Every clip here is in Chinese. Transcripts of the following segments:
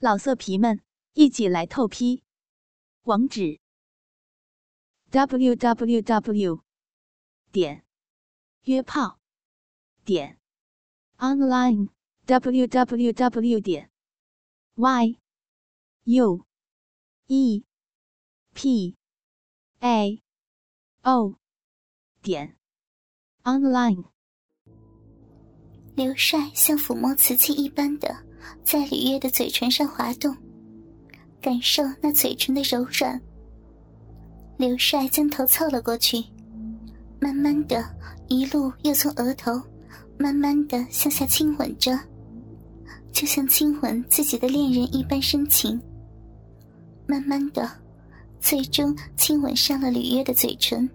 老色皮们，一起来透批！网址：w w w 点约炮点 online w w w 点 y u e p a o 点 online。刘帅像抚摸瓷器一般的。在李月的嘴唇上滑动，感受那嘴唇的柔软。刘帅将头凑了过去，慢慢的，一路又从额头，慢慢的向下亲吻着，就像亲吻自己的恋人一般深情。慢慢的，最终亲吻上了吕月的嘴唇。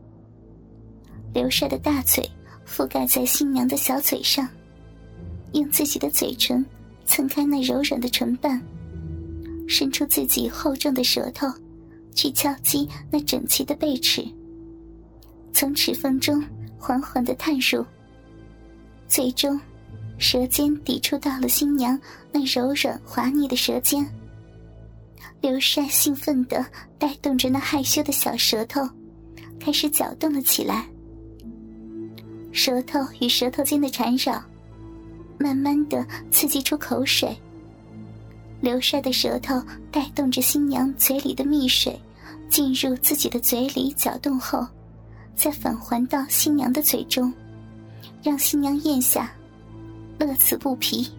刘帅的大嘴覆盖在新娘的小嘴上，用自己的嘴唇。蹭开那柔软的唇瓣，伸出自己厚重的舌头，去敲击那整齐的背齿。从齿缝中缓缓的探入，最终，舌尖抵触到了新娘那柔软滑腻的舌尖。刘帅兴奋的带动着那害羞的小舌头，开始搅动了起来。舌头与舌头间的缠绕。慢慢的刺激出口水。刘帅的舌头带动着新娘嘴里的蜜水，进入自己的嘴里搅动后，再返还到新娘的嘴中，让新娘咽下，乐此不疲。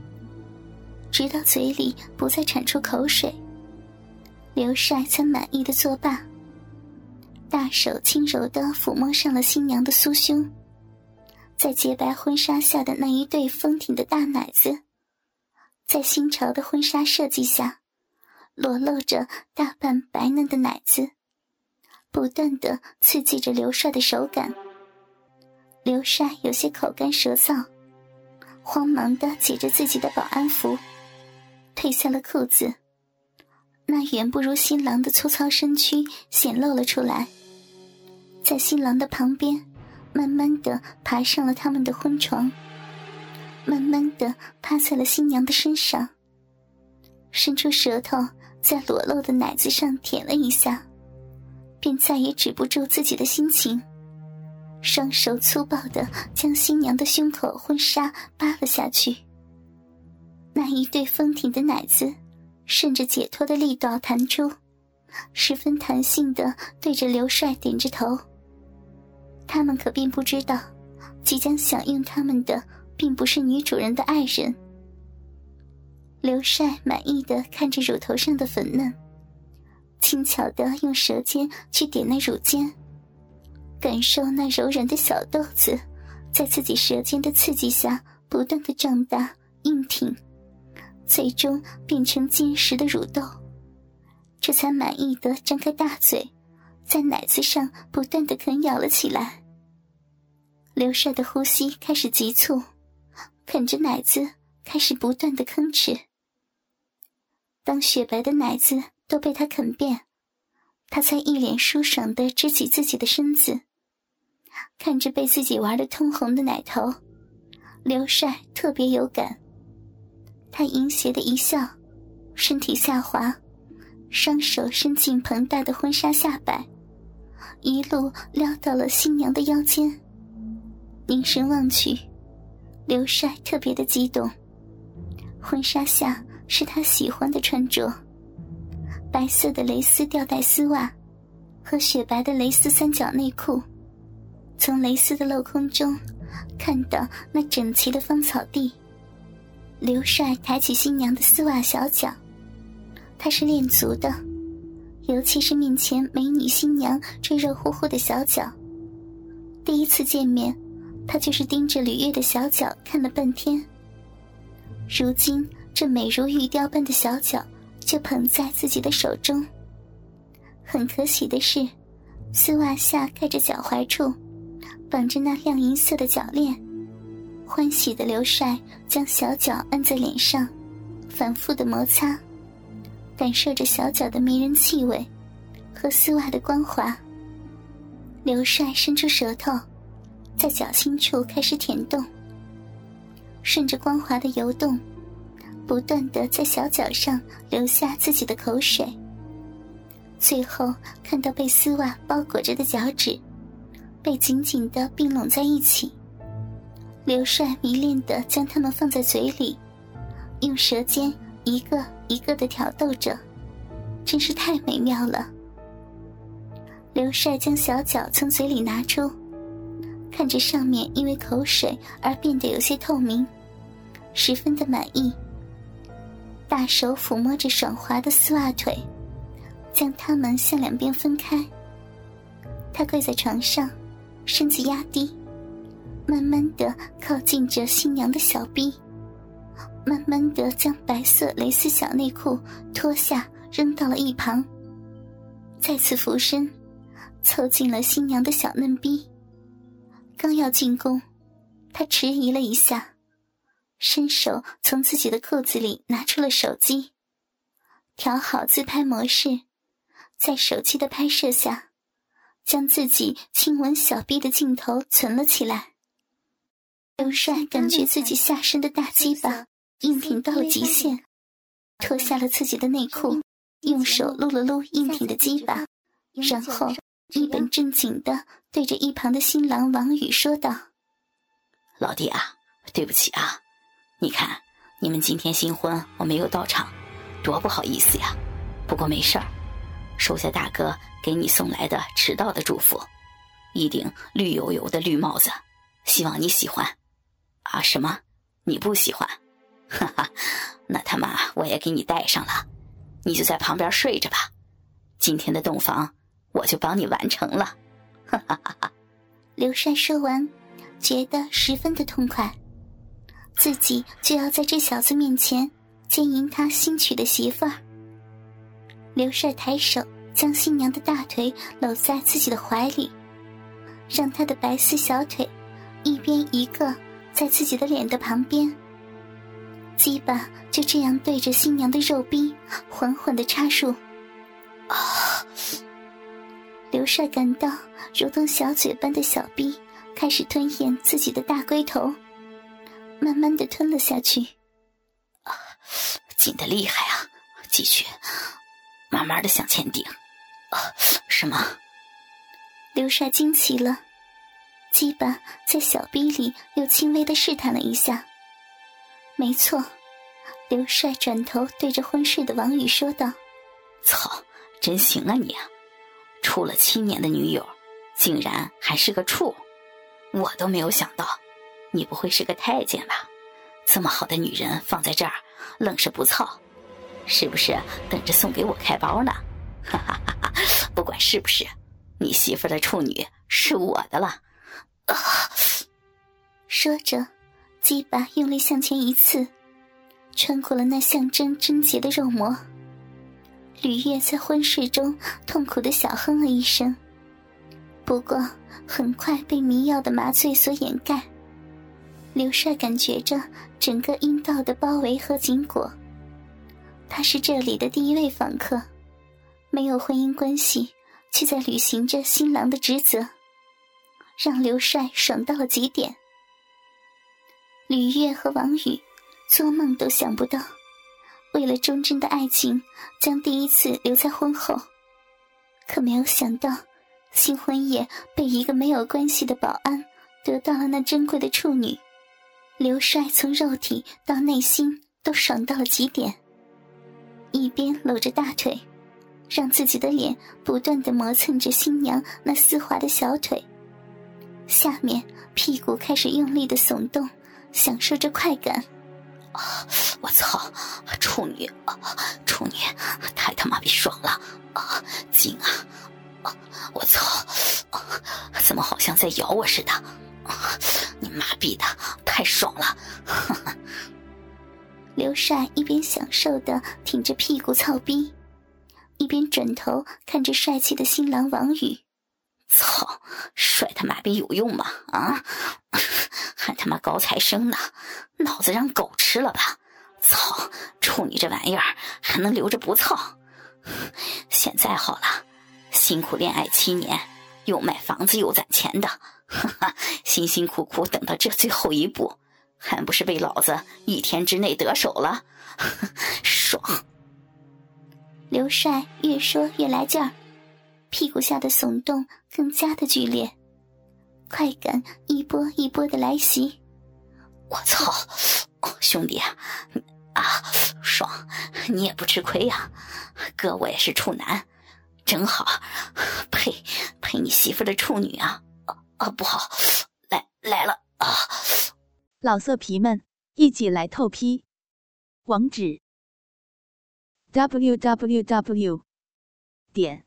直到嘴里不再产出口水，刘帅才满意的作罢。大手轻柔的抚摸上了新娘的酥胸。在洁白婚纱下的那一对丰挺的大奶子，在新潮的婚纱设计下，裸露着大半白嫩的奶子，不断的刺激着刘帅的手感。刘帅有些口干舌燥，慌忙的解着自己的保安服，褪下了裤子，那远不如新郎的粗糙身躯显露了出来，在新郎的旁边。慢慢的爬上了他们的婚床，慢慢的趴在了新娘的身上，伸出舌头在裸露的奶子上舔了一下，便再也止不住自己的心情，双手粗暴的将新娘的胸口婚纱扒了下去。那一对丰挺的奶子顺着解脱的力道弹出，十分弹性的对着刘帅点着头。他们可并不知道，即将享用他们的并不是女主人的爱人。刘帅满意的看着乳头上的粉嫩，轻巧的用舌尖去点那乳尖，感受那柔软的小豆子，在自己舌尖的刺激下不断的胀大硬挺，最终变成坚实的乳豆，这才满意的张开大嘴。在奶子上不断的啃咬了起来。刘帅的呼吸开始急促，啃着奶子开始不断的吭哧。当雪白的奶子都被他啃遍，他才一脸舒爽的支起自己的身子，看着被自己玩的通红的奶头，刘帅特别有感。他淫邪的一笑，身体下滑，双手伸进庞大的婚纱下摆。一路撩到了新娘的腰间，凝神望去，刘帅特别的激动。婚纱下是他喜欢的穿着，白色的蕾丝吊带丝袜和雪白的蕾丝三角内裤。从蕾丝的镂空中看到那整齐的芳草地。刘帅抬起新娘的丝袜小脚，他是练足的。尤其是面前美女新娘这热乎乎的小脚，第一次见面，他就是盯着吕月的小脚看了半天。如今这美如玉雕般的小脚就捧在自己的手中。很可喜的是，丝袜下盖着脚踝处，绑着那亮银色的脚链。欢喜的刘帅将小脚按在脸上，反复的摩擦。感受着小脚的迷人气味，和丝袜的光滑。刘帅伸出舌头，在脚心处开始舔动，顺着光滑的游动，不断的在小脚上留下自己的口水。最后看到被丝袜包裹着的脚趾，被紧紧的并拢在一起。刘帅迷恋的将它们放在嘴里，用舌尖一个一个的挑逗着，真是太美妙了。刘帅将小脚从嘴里拿出，看着上面因为口水而变得有些透明，十分的满意。大手抚摸着爽滑的丝袜腿，将它们向两边分开。他跪在床上，身子压低，慢慢的靠近着新娘的小臂，慢慢的将白色蕾丝小内裤脱下，扔到了一旁。再次俯身。凑近了新娘的小嫩逼，刚要进攻，他迟疑了一下，伸手从自己的裤子里拿出了手机，调好自拍模式，在手机的拍摄下，将自己亲吻小逼的镜头存了起来。刘帅感觉自己下身的大鸡巴硬挺到了极限，脱下了自己的内裤，用手撸了撸硬挺的鸡巴，然后。一本正经的对着一旁的新郎王宇说道：“老弟啊，对不起啊，你看你们今天新婚我没有到场，多不好意思呀。不过没事儿，收下大哥给你送来的迟到的祝福，一顶绿油油的绿帽子，希望你喜欢。啊，什么？你不喜欢？哈哈，那他妈我也给你带上了，你就在旁边睡着吧。今天的洞房。”我就帮你完成了，哈哈哈哈！刘帅说完，觉得十分的痛快，自己就要在这小子面前奸淫他新娶的媳妇儿。刘帅抬手将新娘的大腿搂在自己的怀里，让她的白丝小腿一边一个在自己的脸的旁边，鸡巴就这样对着新娘的肉壁缓缓的插入，啊！刘帅感到如同小嘴般的小逼开始吞咽自己的大龟头，慢慢的吞了下去。啊，紧的厉害啊！继续，慢慢的向前顶。啊，什么？刘帅惊奇了，鸡巴在小逼里又轻微的试探了一下。没错，刘帅转头对着昏睡的王宇说道：“操，真行啊你！”啊！处了七年的女友，竟然还是个处，我都没有想到，你不会是个太监吧？这么好的女人放在这儿，愣是不操，是不是等着送给我开包呢？哈哈哈哈！不管是不是，你媳妇的处女是我的了。啊！说着，鸡巴用力向前一刺，穿过了那象征贞洁的肉膜。吕月在昏睡中痛苦的小哼了一声，不过很快被迷药的麻醉所掩盖。刘帅感觉着整个阴道的包围和紧裹。他是这里的第一位访客，没有婚姻关系，却在履行着新郎的职责，让刘帅爽到了极点。吕月和王宇做梦都想不到。为了忠贞的爱情，将第一次留在婚后，可没有想到，新婚夜被一个没有关系的保安得到了那珍贵的处女。刘帅从肉体到内心都爽到了极点，一边搂着大腿，让自己的脸不断的磨蹭着新娘那丝滑的小腿，下面屁股开始用力的耸动，享受着快感。啊！我操！处女啊！处女，太他妈逼爽了！啊！紧啊！我操！怎么好像在咬我似的？你妈逼的，太爽了！刘帅一边享受的挺着屁股操逼，一边转头看着帅气的新郎王宇。操！帅他妈逼有用吗？啊！还他妈高材生呢，脑子让狗吃了吧？操！处女这玩意儿还能留着不操？现在好了，辛苦恋爱七年，又买房子又攒钱的，哈哈，辛辛苦苦等到这最后一步，还不是被老子一天之内得手了，爽！刘帅越说越来劲儿，屁股下的耸动更加的剧烈，快感一波一波的来袭。我操，兄弟啊，啊，爽！你也不吃亏呀，哥我也是处男，正好配配你媳妇的处女啊！啊，不好，来来了啊！老色皮们，一起来透批，网址：w w w 点